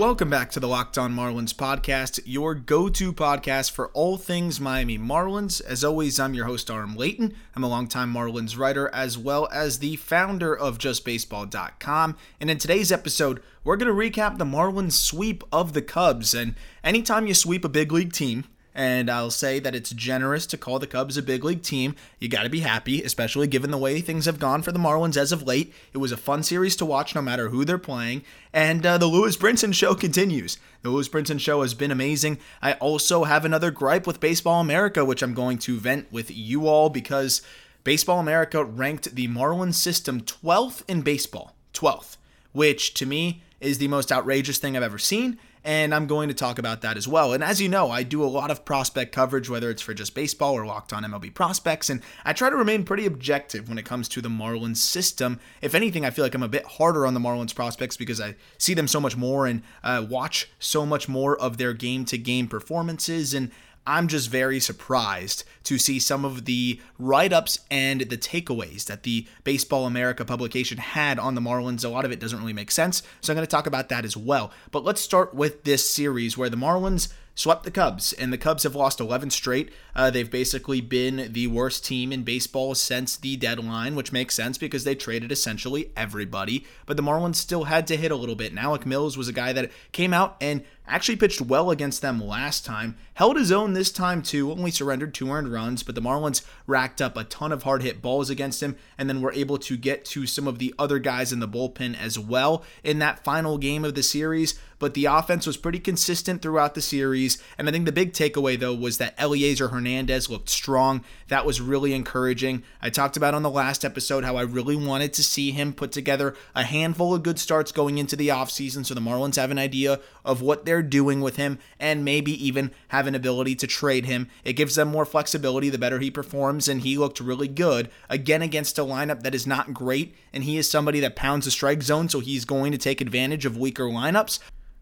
Welcome back to the Locked On Marlins podcast, your go to podcast for all things Miami Marlins. As always, I'm your host, Aram Leighton. I'm a longtime Marlins writer as well as the founder of JustBaseball.com. And in today's episode, we're going to recap the Marlins sweep of the Cubs. And anytime you sweep a big league team, and I'll say that it's generous to call the Cubs a big league team. You got to be happy, especially given the way things have gone for the Marlins as of late. It was a fun series to watch no matter who they're playing. And uh, the Lewis Brinson show continues. The Lewis Brinson show has been amazing. I also have another gripe with Baseball America, which I'm going to vent with you all because Baseball America ranked the Marlins system 12th in baseball. 12th, which to me is the most outrageous thing I've ever seen and I'm going to talk about that as well. And as you know, I do a lot of prospect coverage, whether it's for just baseball or locked on MLB prospects, and I try to remain pretty objective when it comes to the Marlins system. If anything, I feel like I'm a bit harder on the Marlins prospects because I see them so much more and uh, watch so much more of their game to game performances and I'm just very surprised to see some of the write ups and the takeaways that the Baseball America publication had on the Marlins. A lot of it doesn't really make sense, so I'm going to talk about that as well. But let's start with this series where the Marlins swept the Cubs, and the Cubs have lost 11 straight. Uh, they've basically been the worst team in baseball since the deadline, which makes sense because they traded essentially everybody. But the Marlins still had to hit a little bit. And Alec Mills was a guy that came out and actually pitched well against them last time, held his own this time too, only surrendered two earned runs, but the Marlins racked up a ton of hard hit balls against him, and then were able to get to some of the other guys in the bullpen as well in that final game of the series but the offense was pretty consistent throughout the series. And I think the big takeaway, though, was that Elieser Hernandez looked strong. That was really encouraging. I talked about on the last episode how I really wanted to see him put together a handful of good starts going into the offseason so the Marlins have an idea of what they're doing with him and maybe even have an ability to trade him. It gives them more flexibility the better he performs, and he looked really good again against a lineup that is not great. And he is somebody that pounds the strike zone, so he's going to take advantage of weaker lineups.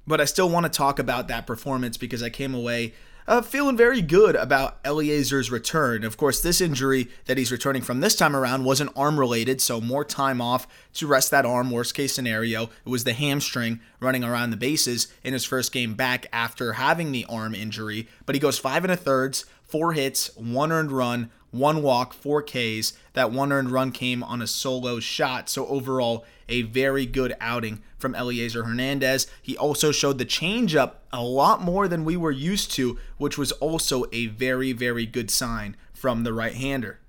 But I still want to talk about that performance because I came away uh, feeling very good about Elieser's return. Of course, this injury that he's returning from this time around wasn't arm related, so more time off to rest that arm, worst case scenario. It was the hamstring running around the bases in his first game back after having the arm injury. But he goes five and a thirds, four hits, one earned run, one walk, four Ks. That one earned run came on a solo shot. So overall, a very good outing from Elieser Hernandez. He also showed the changeup a lot more than we were used to, which was also a very, very good sign from the right hander.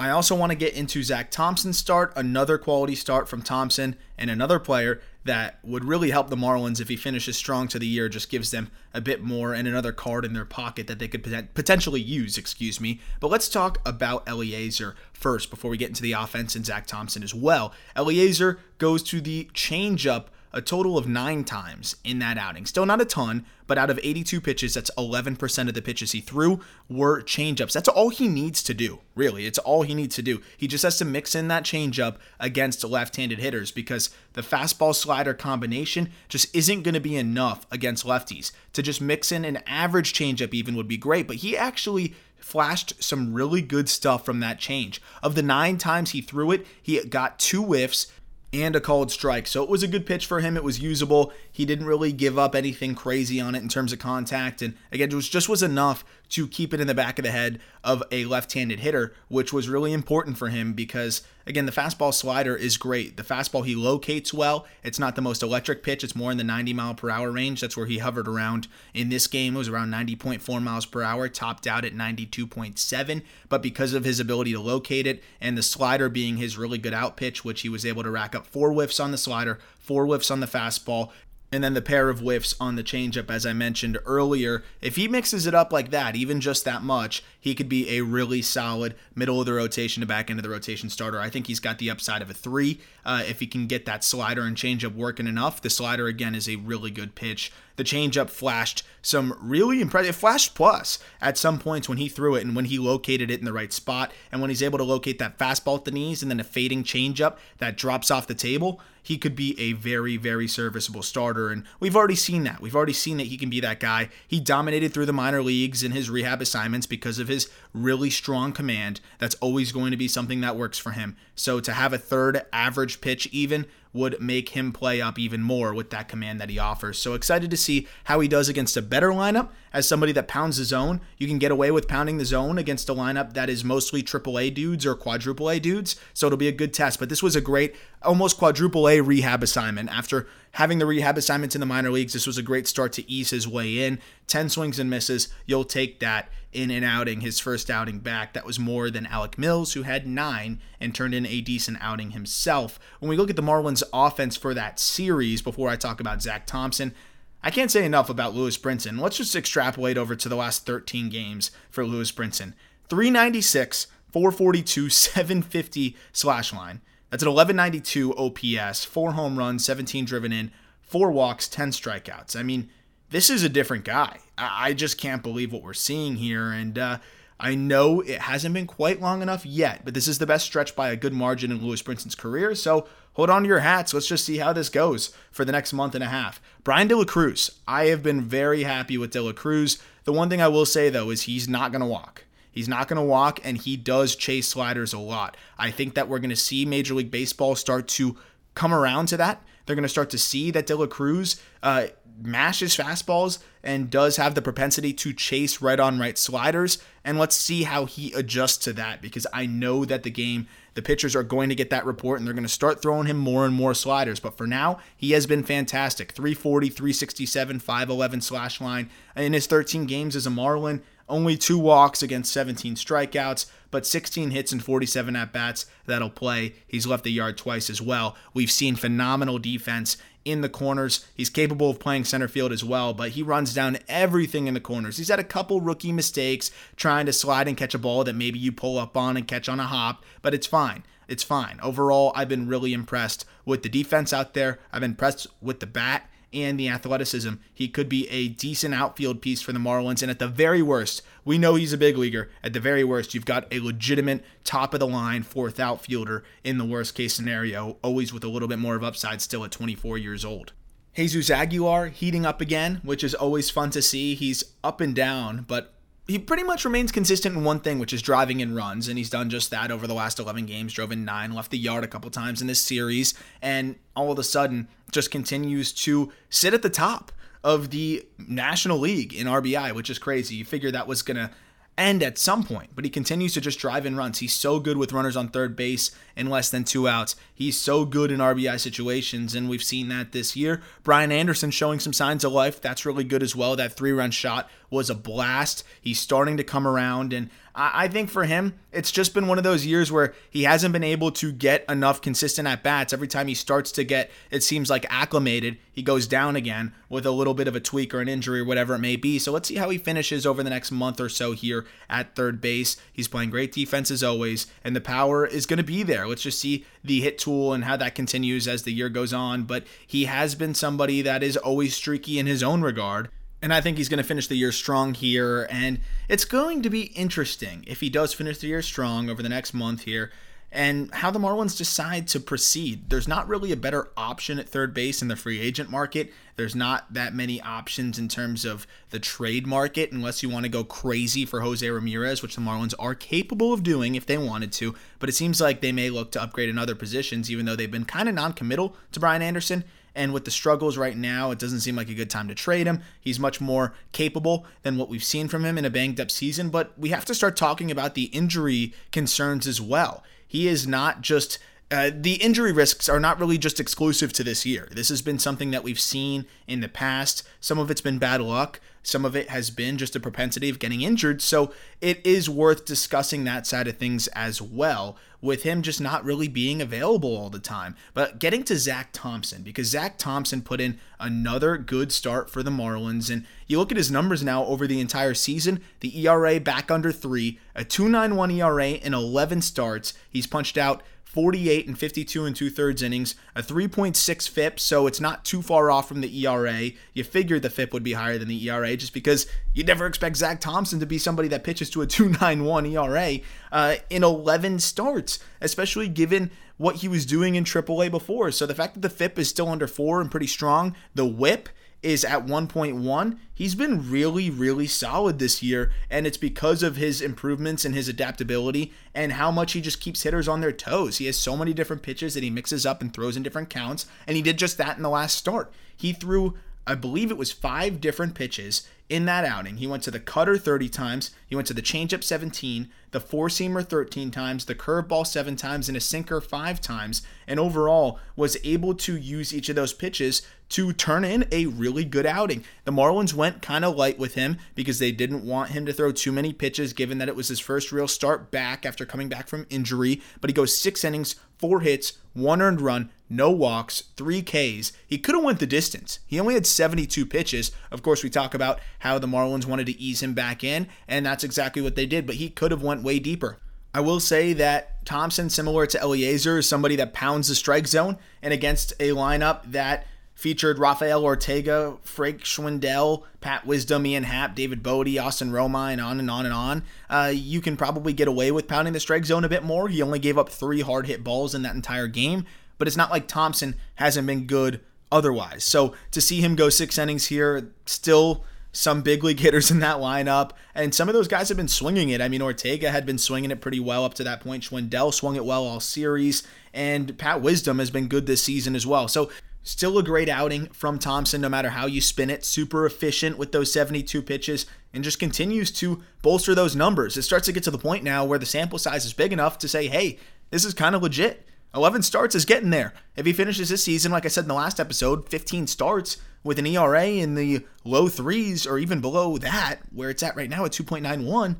I also want to get into Zach Thompson's start, another quality start from Thompson, and another player that would really help the Marlins if he finishes strong to the year, just gives them a bit more and another card in their pocket that they could potentially use, excuse me. But let's talk about Elieser first before we get into the offense and Zach Thompson as well. Elieser goes to the changeup a total of nine times in that outing. Still not a ton, but out of 82 pitches, that's 11% of the pitches he threw were changeups. That's all he needs to do, really. It's all he needs to do. He just has to mix in that changeup against left handed hitters because the fastball slider combination just isn't going to be enough against lefties. To just mix in an average changeup, even would be great, but he actually flashed some really good stuff from that change. Of the nine times he threw it, he got two whiffs and a called strike. So it was a good pitch for him. It was usable. He didn't really give up anything crazy on it in terms of contact. And again, it was just was enough to keep it in the back of the head of a left-handed hitter, which was really important for him because again, the fastball slider is great. The fastball he locates well. It's not the most electric pitch. It's more in the 90 mile per hour range. That's where he hovered around in this game. It was around 90.4 miles per hour, topped out at 92.7. But because of his ability to locate it and the slider being his really good out pitch, which he was able to rack up four whiffs on the slider, four whiffs on the fastball, and then the pair of whiffs on the changeup, as I mentioned earlier. If he mixes it up like that, even just that much, he could be a really solid middle of the rotation to back end of the rotation starter. I think he's got the upside of a three. Uh, if he can get that slider and changeup working enough, the slider again is a really good pitch The changeup flashed some really impressive, flashed plus at some points when he threw it and when he located it in the right spot. And when he's able to locate that fastball at the knees and then a fading changeup that drops off the table, he could be a very, very serviceable starter. And we've already seen that. We've already seen that he can be that guy. He dominated through the minor leagues in his rehab assignments because of his really strong command. That's always going to be something that works for him. So to have a third average pitch even would make him play up even more with that command that he offers. So excited to see how he does against a better lineup. As somebody that pounds the zone, you can get away with pounding the zone against a lineup that is mostly AAA dudes or quadruple A dudes. So it'll be a good test. But this was a great, almost quadruple A rehab assignment. After having the rehab assignments in the minor leagues, this was a great start to ease his way in. 10 swings and misses. You'll take that in an outing, his first outing back. That was more than Alec Mills, who had nine and turned in a decent outing himself. When we look at the Marlins offense for that series, before I talk about Zach Thompson, I can't say enough about Lewis Brinson. Let's just extrapolate over to the last 13 games for Lewis Brinson 396, 442, 750 slash line. That's an 1192 OPS, four home runs, 17 driven in, four walks, 10 strikeouts. I mean, this is a different guy. I just can't believe what we're seeing here. And uh, I know it hasn't been quite long enough yet, but this is the best stretch by a good margin in Lewis Brinson's career. So hold on to your hats. Let's just see how this goes for the next month and a half. Bryan De La Cruz. I have been very happy with De La Cruz. The one thing I will say, though, is he's not going to walk. He's not going to walk, and he does chase sliders a lot. I think that we're going to see Major League Baseball start to come around to that. They're going to start to see that De La Cruz uh, mashes fastballs and does have the propensity to chase right on right sliders. And let's see how he adjusts to that because I know that the game, the pitchers are going to get that report and they're going to start throwing him more and more sliders. But for now, he has been fantastic 340, 367, 511 slash line in his 13 games as a Marlin. Only two walks against 17 strikeouts, but 16 hits and 47 at bats that'll play. He's left the yard twice as well. We've seen phenomenal defense in the corners. He's capable of playing center field as well, but he runs down everything in the corners. He's had a couple rookie mistakes trying to slide and catch a ball that maybe you pull up on and catch on a hop, but it's fine. It's fine. Overall, I've been really impressed with the defense out there. I've been impressed with the bat and the athleticism. He could be a decent outfield piece for the Marlins. And at the very worst, we know he's a big leaguer. At the very worst, you've got a legitimate top of the line fourth outfielder in the worst case scenario, always with a little bit more of upside still at 24 years old. Jesus Aguilar heating up again, which is always fun to see. He's up and down, but he pretty much remains consistent in one thing, which is driving in runs, and he's done just that over the last 11 games. Drove in nine, left the yard a couple times in this series, and all of a sudden just continues to sit at the top of the National League in RBI, which is crazy. You figure that was to end at some point, but he continues to just drive in runs. He's so good with runners on third base in less than two outs. He's so good in RBI situations, and we've seen that this year. Brian Anderson showing some signs of life. That's really good as well. That three run shot was a blast. He's starting to come around, and I think for him, it's just been one of those years where he hasn't been able to get enough consistent at bats. Every time he starts to get, it seems like acclimated, he goes down again with a little bit of a tweak or an injury or whatever it may be. So let's see how he finishes over the next month or so here at third base. He's playing great defense as always, and the power is going to be there. Let's just see the hit tool and how that continues as the year goes on. But he has been somebody that is always streaky in his own regard. And I think he's going to finish the year strong here. And it's going to be interesting if he does finish the year strong over the next month here and how the Marlins decide to proceed. There's not really a better option at third base in the free agent market. There's not that many options in terms of the trade market unless you want to go crazy for Jose Ramirez, which the Marlins are capable of doing if they wanted to. But it seems like they may look to upgrade in other positions, even though they've been kind of non committal to Brian Anderson. And with the struggles right now, it doesn't seem like a good time to trade him. He's much more capable than what we've seen from him in a banged up season. But we have to start talking about the injury concerns as well. He is not just uh, the injury risks are not really just exclusive to this year. This has been something that we've seen in the past. Some of it's been bad luck, some of it has been just a propensity of getting injured. So it is worth discussing that side of things as well, with him just not really being available all the time. But getting to Zach Thompson, because Zach Thompson put in another good start for the Marlins. And You look at his numbers now over the entire season, the ERA back under 3, a 2.91 ERA in 11 starts. He's punched out 48 and 52 and two thirds innings, a 3.6 FIP, so it's not too far off from the ERA. You figured the FIP would be higher than the ERA just because you never expect Zach Thompson to be somebody that pitches to a 2.91 ERA uh, in 11 starts, especially given what he was doing in AAA before. So the fact that the FIP is still under four and pretty strong, the WHIP is at 1.1. He's been really, really solid this year, and it's because of his improvements and his adaptability and how much he just keeps hitters on their toes. He has so many different pitches that he mixes up and throws in different counts, and he did just that in the last start. He threw, I believe it was five different pitches in that outing. He went to the cutter 30 times, he went to the changeup 17, the four seamer 13 times, the curveball 7 times, and a sinker 5 times, and overall was able to use each of those pitches to turn in a really good outing. The Marlins went kind of light with him because they didn't want him to throw too many pitches given that it was his first real start back after coming back from injury, but he goes 6 innings, 4 hits, 1 earned run, no walks, 3 Ks. He could have went the distance. He only had 72 pitches. Of course, we talk about how the Marlins wanted to ease him back in, and that's exactly what they did, but he could have went way deeper. I will say that Thompson, similar to Elieser, is somebody that pounds the strike zone, and against a lineup that featured Rafael Ortega, Frank Schwindel, Pat Wisdom, Ian Happ, David Bote, Austin Romine, and on and on and on. Uh, you can probably get away with pounding the strike zone a bit more. He only gave up three hard hit balls in that entire game, but it's not like Thompson hasn't been good otherwise. So to see him go six innings here, still some big league hitters in that lineup, and some of those guys have been swinging it. I mean, Ortega had been swinging it pretty well up to that point. Schwindel swung it well all series, and Pat Wisdom has been good this season as well. So Still a great outing from Thompson, no matter how you spin it. Super efficient with those 72 pitches and just continues to bolster those numbers. It starts to get to the point now where the sample size is big enough to say, hey, this is kind of legit. 11 starts is getting there. If he finishes this season, like I said in the last episode, 15 starts with an ERA in the low threes or even below that, where it's at right now at 2.91,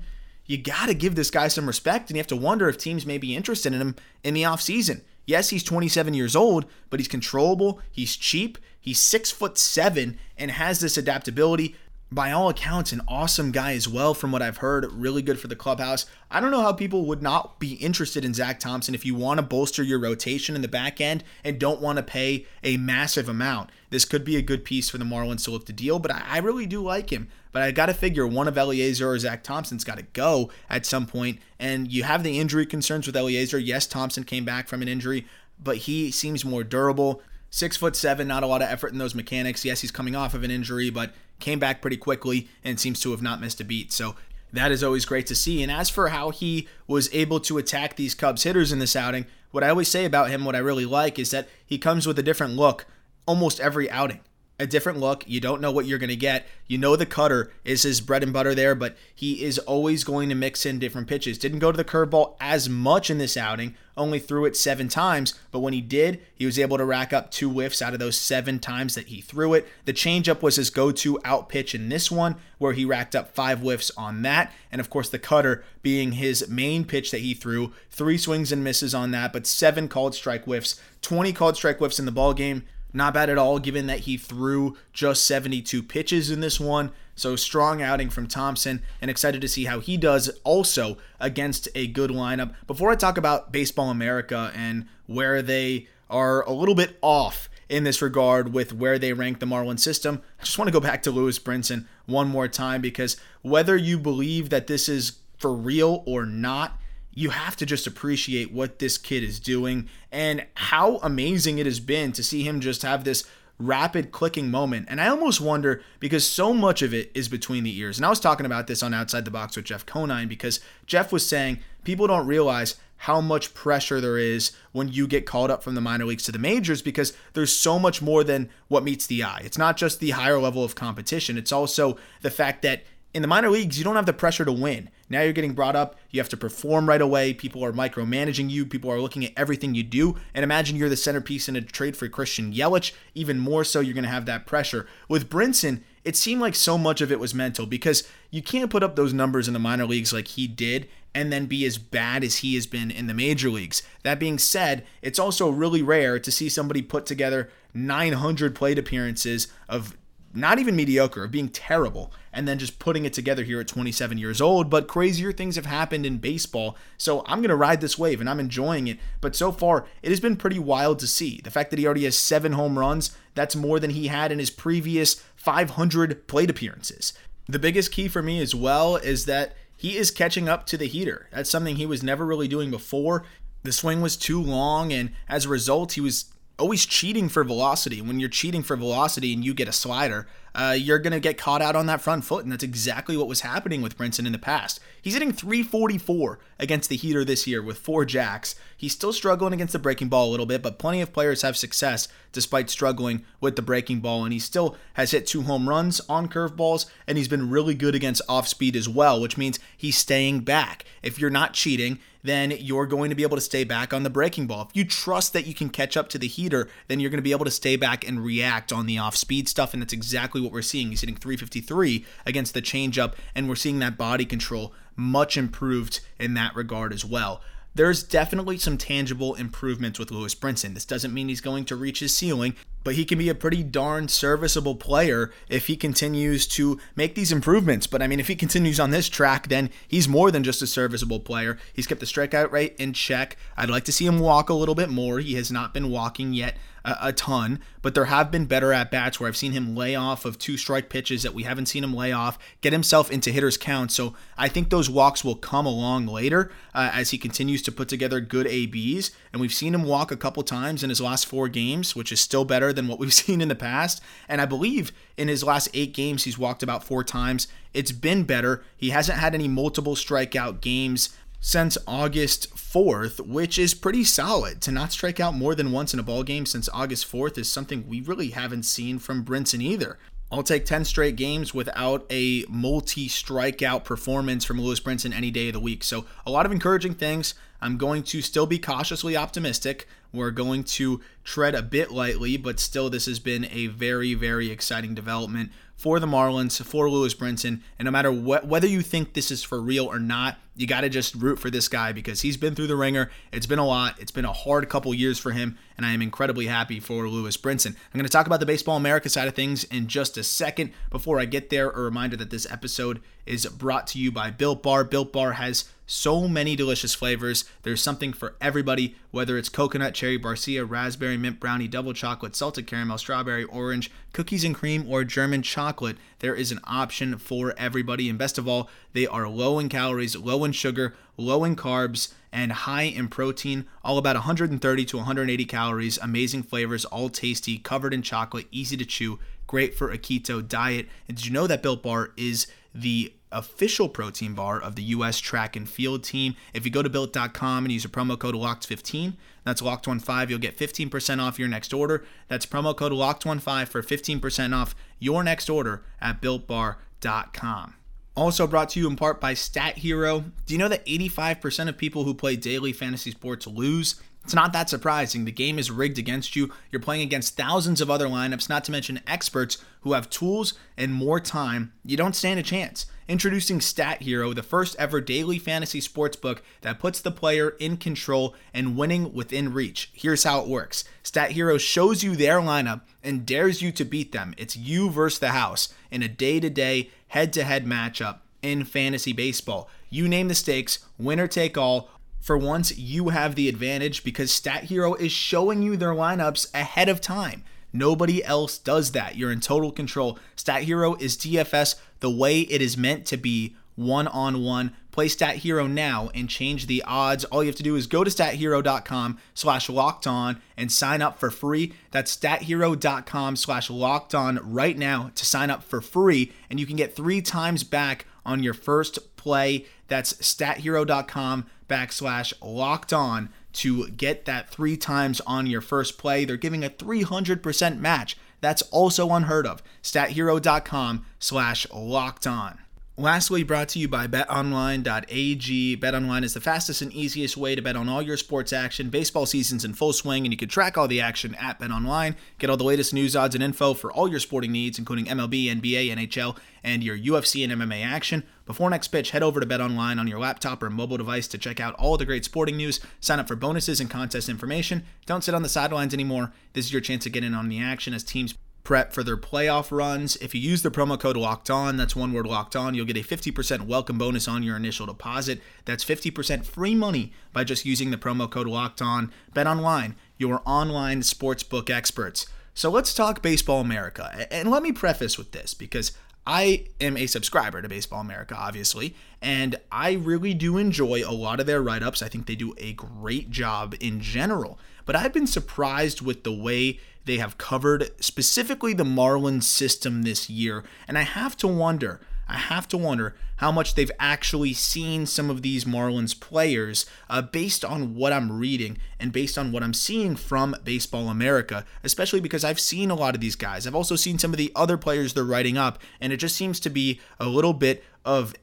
you got to give this guy some respect and you have to wonder if teams may be interested in him in the offseason. Yes, he's 27 years old, but he's controllable, he's cheap, he's six foot seven, and has this adaptability by all accounts, an awesome guy as well, from what I've heard. Really good for the clubhouse. I don't know how people would not be interested in Zach Thompson if you want to bolster your rotation in the back end and don't want to pay a massive amount. This could be a good piece for the Marlins to look to deal, but I really do like him. But I got to figure one of Elieser or Zach Thompson's got to go at some point. And you have the injury concerns with Elieser. Yes, Thompson came back from an injury, but he seems more durable. Six foot seven, not a lot of effort in those mechanics. Yes, he's coming off of an injury, but came back pretty quickly and seems to have not missed a beat. So that is always great to see. And as for how he was able to attack these Cubs hitters in this outing, what I always say about him, what I really like, is that he comes with a different look almost every outing a different look. You don't know what you're going to get. You know the cutter is his bread and butter there, but he is always going to mix in different pitches. Didn't go to the curveball as much in this outing, only threw it seven times, but when he did, he was able to rack up two whiffs out of those seven times that he threw it. The changeup was his go to out pitch in this one, where he racked up five whiffs on that. And of course, the cutter being his main pitch that he threw, three swings and misses on that, but seven called strike whiffs, 20 called strike whiffs in the ball game. Not bad at all, given that he threw just 72 pitches in this one. So, strong outing from Thompson, and excited to see how he does also against a good lineup. Before I talk about Baseball America and where they are a little bit off in this regard with where they rank the Marlin system, I just want to go back to Lewis Brinson one more time because whether you believe that this is for real or not, you have to just appreciate what this kid is doing and how amazing it has been to see him just have this rapid clicking moment. And I almost wonder because so much of it is between the ears. And I was talking about this on Outside the Box with Jeff Conine because Jeff was saying people don't realize how much pressure there is when you get called up from the minor leagues to the majors because there's so much more than what meets the eye. It's not just the higher level of competition, it's also the fact that in the minor leagues, you don't have the pressure to win. Now you're getting brought up, you have to perform right away. People are micromanaging you, people are looking at everything you do. And imagine you're the centerpiece in a trade for Christian Yelich. Even more so, you're going to have that pressure. With Brinson, it seemed like so much of it was mental because you can't put up those numbers in the minor leagues like he did and then be as bad as he has been in the major leagues. That being said, it's also really rare to see somebody put together 900 plate appearances of not even mediocre, of being terrible, and then just putting it together here at 27 years old. But crazier things have happened in baseball, so I'm going to ride this wave and I'm enjoying it. But so far, it has been pretty wild to see. The fact that he already has seven home runs, that's more than he had in his previous 500 plate appearances. The biggest key for me as well is that he is catching up to the heater. That's something he was never really doing before. The swing was too long, and as a result, he was always cheating for velocity. When you're cheating for velocity and you get a slider, uh, you're going to get caught out on that front foot. And that's exactly what was happening with Brinson in the past. He's hitting 344 against the heater this year with four jacks. He's still struggling against the breaking ball a little bit, but plenty of players have success despite struggling with the breaking ball. And he still has hit two home runs on curveballs, and he's been really good against off speed as well, which means he's staying back. If you're not cheating, then you're going to be able to stay back on the breaking ball. If you trust that you can catch up to the heater, then you're going to be able to stay back and react on the off speed stuff. And that's exactly what we're seeing. He's hitting 353 against the changeup, and we're seeing that body control much improved in that regard as well there's definitely some tangible improvements with Lewis Brinson. This doesn't mean he's going to reach his ceiling, but he can be a pretty darn serviceable player if he continues to make these improvements. But I mean, if he continues on this track, then he's more than just a serviceable player. He's kept the strikeout rate in check. I'd like to see him walk a little bit more. He has not been walking yet a, a ton, but there have been better at bats where I've seen him lay off of two strike pitches that we haven't seen him lay off, get himself into hitters' count. So I think those walks will come along later uh, as he continues to put together good ABs. And we've seen him walk a couple times in his last four games, which is still better than what we've seen in the past. And I believe in his last eight games, he's walked about four times. It's been better. He hasn't had any multiple strikeout games since August 4th, which is pretty solid. To not strike out more than once in a ball game since August 4th is something we really haven't seen from Brinson either. I'll take 10 straight games without a multi strikeout performance from Lewis Brinson any day of the week. So, a lot of encouraging things. I'm going to still be cautiously optimistic. We're going to tread a bit lightly, but still, this has been a very, very exciting development for the Marlins, for Lewis Brinson. And no matter what, whether you think this is for real or not, you got to just root for this guy because he's been through the ringer. It's been a lot. It's been a hard couple years for him, and I am incredibly happy for Lewis Brinson. I'm going to talk about the Baseball America side of things in just a second. Before I get there, a reminder that this episode is brought to you by Built Bar. Built Bar has so many delicious flavors. There's something for everybody, whether it's coconut, cherry, barcia, raspberry, mint brownie, double chocolate, salted caramel, strawberry, orange, cookies and cream, or German chocolate. There is an option for everybody. And best of all, they are low in calories, low in sugar, low in carbs, and high in protein. All about 130 to 180 calories, amazing flavors, all tasty, covered in chocolate, easy to chew, great for a keto diet. And did you know that Built Bar is the official protein bar of the U.S. track and field team. If you go to built.com and use a promo code LOCKED15, that's LOCKED15, you'll get 15% off your next order. That's promo code LOCKED15 for 15% off your next order at builtbar.com. Also brought to you in part by Stat Hero. Do you know that 85% of people who play daily fantasy sports lose? It's not that surprising. The game is rigged against you. You're playing against thousands of other lineups, not to mention experts who have tools and more time. You don't stand a chance. Introducing Stat Hero, the first ever daily fantasy sports book that puts the player in control and winning within reach. Here's how it works Stat Hero shows you their lineup and dares you to beat them. It's you versus the house in a day to day, head to head matchup in fantasy baseball. You name the stakes, winner take all for once, you have the advantage because Stat Hero is showing you their lineups ahead of time. Nobody else does that. You're in total control. Stat Hero is DFS the way it is meant to be, one on one. Play Stat Hero now and change the odds. All you have to do is go to stathero.com slash locked on and sign up for free. That's stathero.com slash locked on right now to sign up for free. And you can get three times back on your first play. That's stathero.com backslash locked on to get that three times on your first play. They're giving a 300% match. That's also unheard of. StatHero.com slash locked on. Lastly, brought to you by betonline.ag. BetOnline is the fastest and easiest way to bet on all your sports action. Baseball season's in full swing, and you can track all the action at BetOnline. Get all the latest news, odds, and info for all your sporting needs, including MLB, NBA, NHL, and your UFC and MMA action. Before next pitch, head over to BetOnline on your laptop or mobile device to check out all the great sporting news, sign up for bonuses and contest information. Don't sit on the sidelines anymore. This is your chance to get in on the action as teams prep for their playoff runs. If you use the promo code locked on, that's one word locked on, you'll get a 50% welcome bonus on your initial deposit. That's 50% free money by just using the promo code locked on. Bet online, your online sportsbook experts. So let's talk Baseball America. And let me preface with this because I am a subscriber to Baseball America, obviously, and I really do enjoy a lot of their write ups. I think they do a great job in general. But I've been surprised with the way they have covered specifically the Marlins system this year. And I have to wonder, I have to wonder how much they've actually seen some of these Marlins players uh, based on what I'm reading and based on what I'm seeing from Baseball America, especially because I've seen a lot of these guys. I've also seen some of the other players they're writing up, and it just seems to be a little bit of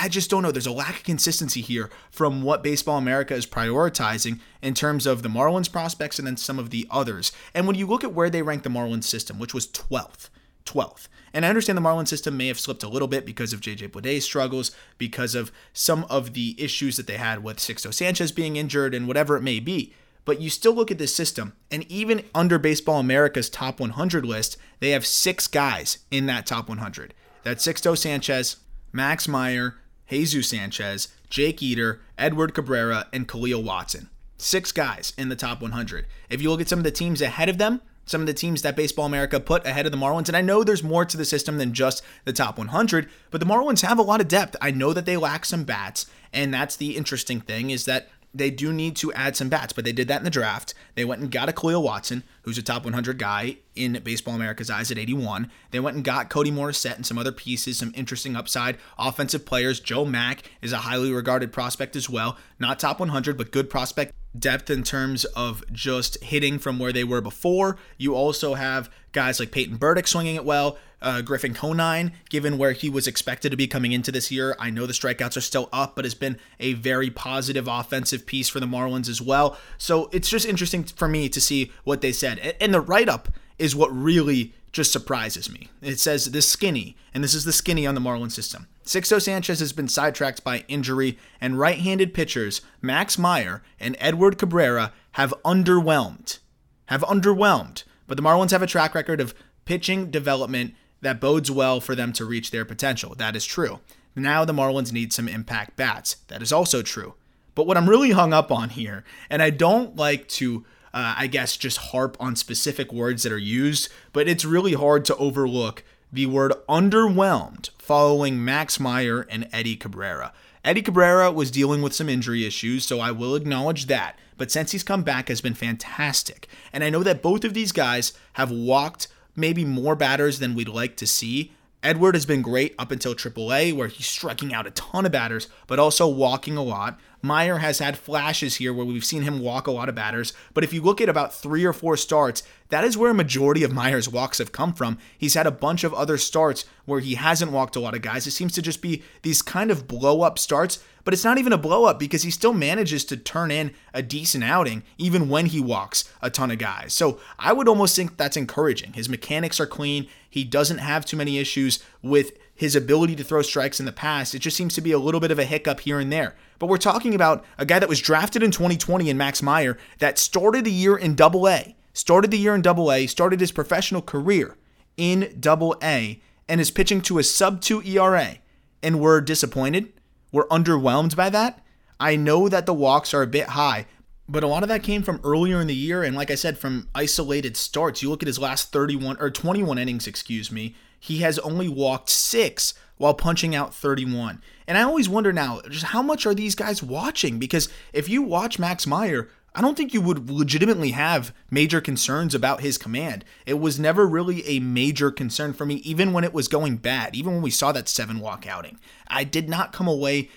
I just don't know. There's a lack of consistency here from what Baseball America is prioritizing in terms of the Marlins prospects and then some of the others. And when you look at where they rank the Marlins system, which was 12th, 12th. And I understand the Marlins system may have slipped a little bit because of JJ Bleday's struggles, because of some of the issues that they had with Sixto Sanchez being injured and whatever it may be. But you still look at this system, and even under Baseball America's top 100 list, they have six guys in that top 100. That's Sixto Sanchez, Max Meyer, Jesus Sanchez, Jake Eder, Edward Cabrera, and Kahlil Watson. Six guys in the top 100. If you look at some of the teams ahead of them, some of the teams that Baseball America put ahead of the Marlins, and I know there's more to the system than just the top 100, but the Marlins have a lot of depth. I know that they lack some bats, and that's the interesting thing is that they do need to add some bats, but they did that in the draft. They went and got a Kahlil Watson, who's a top 100 guy in Baseball America's eyes at 81. They went and got Cody Morissette and some other pieces, some interesting upside offensive players. Joe Mack is a highly regarded prospect as well. Not top 100, but good prospect depth in terms of just hitting from where they were before. You also have guys like Peyton Burdick swinging it well uh, Griffin Conine, given where he was expected to be coming into this year. I know the strikeouts are still up, but has been a very positive offensive piece for the Marlins as well. So it's just interesting for me to see what they said. And the write up is what really just surprises me. It says the skinny, and this is the skinny on the Marlins system. Sixto Sanchez has been sidetracked by injury, and right handed pitchers Max Meyer and Edward Cabrera have underwhelmed. Have underwhelmed. But the Marlins have a track record of pitching development that bodes well for them to reach their potential. That is true. Now the Marlins need some impact bats. That is also true. But what I'm really hung up on here, and I don't like to, uh, I guess, just harp on specific words that are used, but it's really hard to overlook the word underwhelmed following Max Meyer and Eddie Cabrera. Eddie Cabrera was dealing with some injury issues, so I will acknowledge that. But since he's come back has been fantastic. And I know that both of these guys have walked maybe more batters than we'd like to see. Edward has been great up until AAA, where he's striking out a ton of batters, but also walking a lot. Meyer has had flashes here where we've seen him walk a lot of batters, but if you look at about three or four starts, that is where a majority of Meyer's walks have come from. He's had a bunch of other starts where he hasn't walked a lot of guys. It seems to just be these kind of blow up starts but it's not even a blow up because he still manages to turn in a decent outing even when he walks a ton of guys. So I would almost think that's encouraging. His mechanics are clean. He doesn't have too many issues with his ability to throw strikes in the past. It just seems to be a little bit of a hiccup here and there. But we're talking about a guy that was drafted in 2020 in Max Meyer that started the year in double A, started the year in double A, started his professional career in double A, and is pitching to a sub 2 ERA. And we're disappointed We're underwhelmed by that. I know that the walks are a bit high, but a lot of that came from earlier in the year and like I said from isolated starts. You look at his last 31 or 21 innings, excuse me, he has only walked 6 while punching out 31. And I always wonder now, just how much are these guys watching because if you watch Max Meyer, I don't think you would legitimately have major concerns about his command. It was never really a major concern for me, even when it was going bad, even when we saw that seven walk outing. I did not come away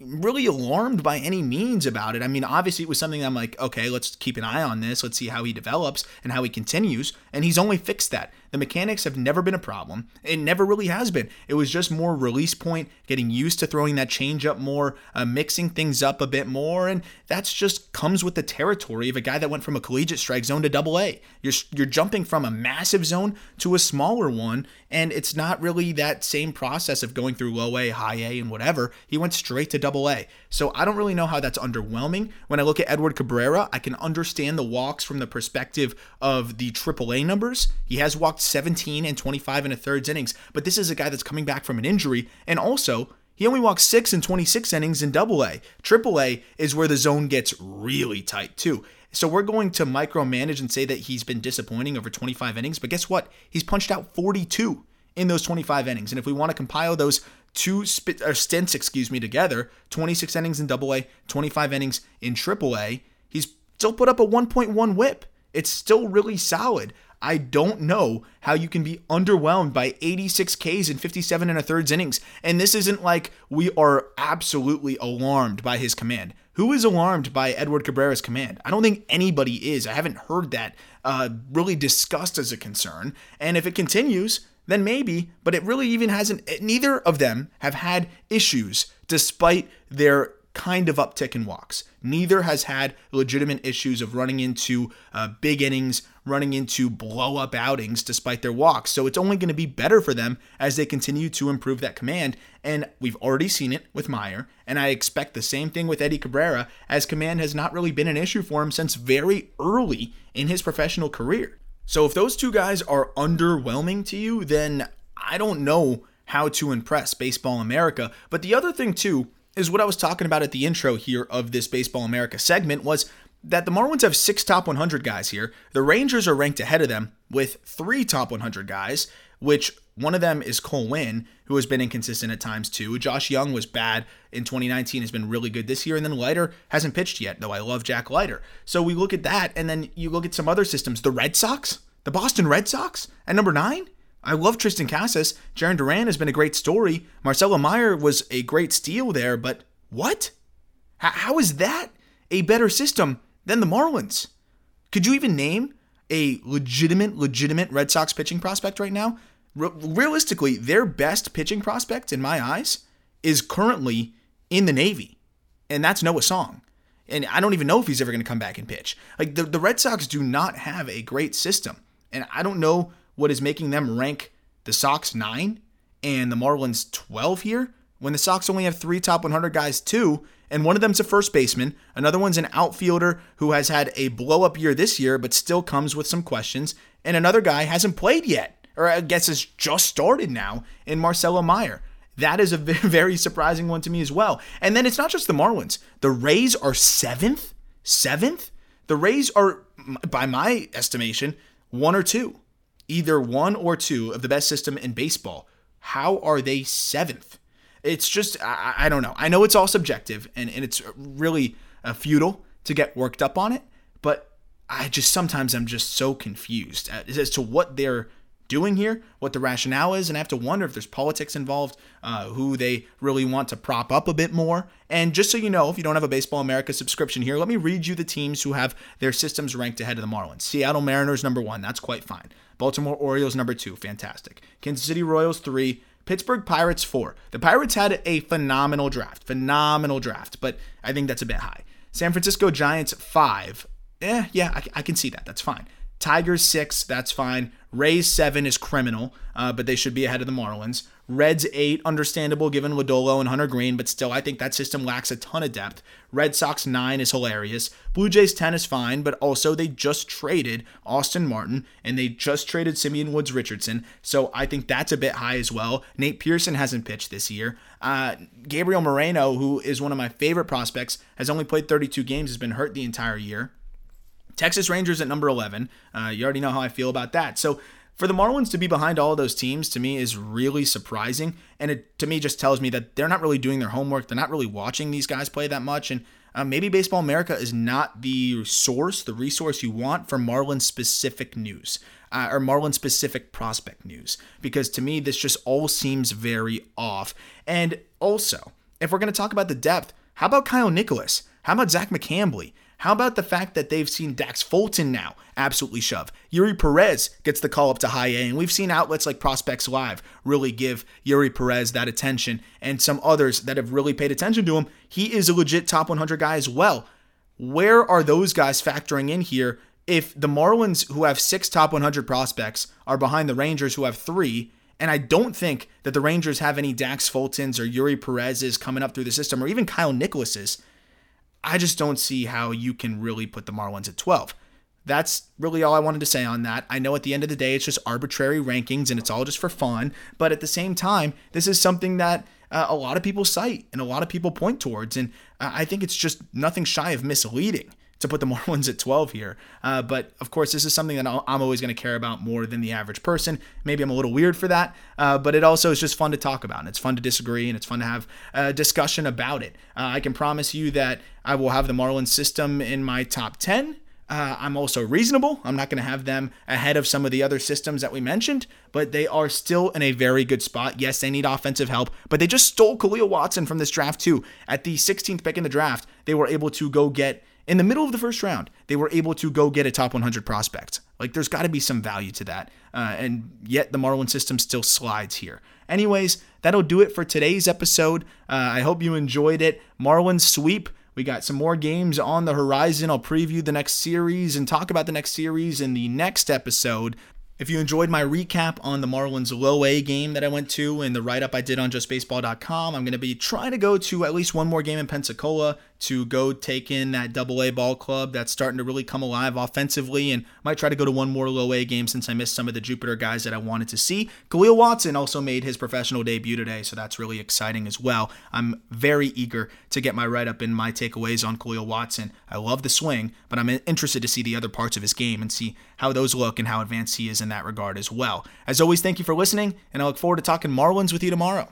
really alarmed by any means about it. I mean, obviously, it was something I'm like, okay, let's keep an eye on this. Let's see how he develops and how he continues. And he's only fixed that. The mechanics have never been a problem. It never really has been. It was just more release point, getting used to throwing that change up more, uh, mixing things up a bit more, and that's just comes with the territory of a guy that went from a collegiate strike zone to double A. You're you're jumping from a massive zone to a smaller one, and it's not really that same process of going through low A, high A, and whatever. He went straight to double A. So I don't really know how that's underwhelming. When I look at Edward Cabrera, I can understand the walks from the perspective of the triple A numbers. He has walked 17 and 25 and a thirds innings, but this is a guy that's coming back from an injury, and also he only walked six and 26 innings in Double A. Triple A is where the zone gets really tight too. So we're going to micromanage and say that he's been disappointing over 25 innings, but guess what? He's punched out 42 in those 25 innings. And if we want to compile those two or stints, excuse me, together, 26 innings in Double A, 25 innings in Triple A, he's still put up a 1.1 WHIP. It's still really solid. I don't know how you can be underwhelmed by 86 Ks in 57 and a thirds innings. And this isn't like we are absolutely alarmed by his command. Who is alarmed by Edward Cabrera's command? I don't think anybody is. I haven't heard that uh, really discussed as a concern. And if it continues, then maybe, but it really even hasn't. Neither of them have had issues despite their kind of uptick in walks. Neither has had legitimate issues of running into uh, big innings, running into blow up outings despite their walks. So it's only going to be better for them as they continue to improve that command. And we've already seen it with Meyer. And I expect the same thing with Eddie Cabrera, as command has not really been an issue for him since very early in his professional career. So if those two guys are underwhelming to you, then I don't know how to impress Baseball America. But the other thing, too, is what I was talking about at the intro here of this Baseball America segment was that the Marlins have six top 100 guys here. The Rangers are ranked ahead of them with three top 100 guys, which one of them is Cole Winn, who has been inconsistent at times too. Josh Jung was bad in 2019, has been really good this year, and then Leiter hasn't pitched yet, though I love Jack Leiter. So we look at that, and then you look at some other systems. The Red Sox, the Boston Red Sox at number nine. I love Triston Casas. Jarren Duran has been a great story. Marcelo Meyer was a great steal there, but what? How is that a better system than the Marlins? Could you even name a legitimate, legitimate Red Sox pitching prospect right now? Re- realistically, their best pitching prospect, in my eyes, is currently in the Navy, and that's Noah Song. And I don't even know if he's ever going to come back and pitch. Like the, the Red Sox do not have a great system. And I don't know what is making them rank the Sox 9 and the Marlins 12 here when the Sox only have three top 100 guys, too. And one of them's a first baseman. Another one's an outfielder who has had a blow up year this year, but still comes with some questions. And another guy hasn't played yet, or I guess has just started now in Marcelo Meyer. That is a very surprising one to me as well. And then it's not just the Marlins. The Rays are seventh. Seventh? The Rays are, by my estimation, one or two, either one or two of the best system in baseball. How are they seventh? It's just, I, I don't know. I know it's all subjective and, and it's really uh, futile to get worked up on it, but I just sometimes I'm just so confused as, to what they're doing here, what the rationale is, and I have to wonder if there's politics involved, uh, who they really want to prop up a bit more. And just so you know, if you don't have a Baseball America subscription here, let me read you the teams who have their systems ranked ahead of the Marlins. Seattle Mariners number one, that's quite fine. Baltimore Orioles number two, fantastic. Kansas City Royals three. Pittsburgh Pirates four. The Pirates had a phenomenal draft, phenomenal draft, but I think that's a bit high. San Francisco Giants five. Eh, yeah, I, I can see that. That's fine. Tigers six, that's fine. Rays seven is criminal, uh, but they should be ahead of the Marlins. Reds eight, understandable given Lodolo and Hunter Greene, but still I think that system lacks a ton of depth. Red Sox nine is hilarious. Blue Jays ten is fine, but also they just traded Austin Martin and they just traded Simeon Woods Richardson, so I think that's a bit high as well. Nate Pearson hasn't pitched this year. Uh, Gabriel Moreno, who is one of my favorite prospects, has only played 32 games, has been hurt the entire year. Texas Rangers at number 11. Uh, you already know how I feel about that. So for the Marlins to be behind all of those teams to me is really surprising. And it to me just tells me that they're not really doing their homework. They're not really watching these guys play that much. And uh, maybe Baseball America is not the source, the resource you want for Marlin specific news uh, or Marlin specific prospect news. Because to me, this just all seems very off. And also, if we're going to talk about the depth, how about Kyle Nicolas? How about Zach McCambley? How about the fact that they've seen Dax Fulton now absolutely shove? Yuri Perez gets the call up to high A, and we've seen outlets like Prospects Live really give Yuri Perez that attention, and some others that have really paid attention to him. He is a legit top 100 guy as well. Where are those guys factoring in here if the Marlins, who have six top 100 prospects, are behind the Rangers, who have three? And I don't think that the Rangers have any Dax Fultons or Yuri Perez's coming up through the system, or even Kyle Nicolas's. I just don't see how you can really put the Marlins at 12. that's really all I wanted to say on that. I know at the end of the day, it's just arbitrary rankings and it's all just for fun. But at the same time, this is something that uh, a lot of people cite and a lot of people point towards. And uh, I think it's just nothing shy of misleading to put the Marlins at 12 here. Uh, but of course, this is something that I'm always going to care about more than the average person. Maybe I'm a little weird for that, uh, but it also is just fun to talk about. And it's fun to disagree and it's fun to have a discussion about it. Uh, I can promise you that I will have the Marlins system in my top 10 uh, I'm also reasonable. I'm not going to have them ahead of some of the other systems that we mentioned, but they are still in a very good spot. Yes, they need offensive help, but they just stole Kahlil Watson from this draft too. At the 16th pick in the draft, they were able to go get in the middle of the first round. They were able to go get a top 100 prospect. Like there's got to be some value to that, uh, and yet the Marlin system still slides here. Anyways, that'll do it for today's episode. Uh, I hope you enjoyed it. Marlins sweep. We got some more games on the horizon. I'll preview the next series and talk about the next series in the next episode. If you enjoyed my recap on the Marlins low A game that I went to and the write up I did on justbaseball.com, I'm going to be trying to go to at least one more game in Pensacola to go take in that double A ball club that's starting to really come alive offensively and might try to go to one more low A game since I missed some of the Jupiter guys that I wanted to see. Kahlil Watson also made his professional debut today, so that's really exciting as well. I'm very eager to get my write up and my takeaways on Kahlil Watson. I love the swing, but I'm interested to see the other parts of his game and see how those look and how advanced he is in that regard as well. As always, thank you for listening, and I look forward to talking Marlins with you tomorrow.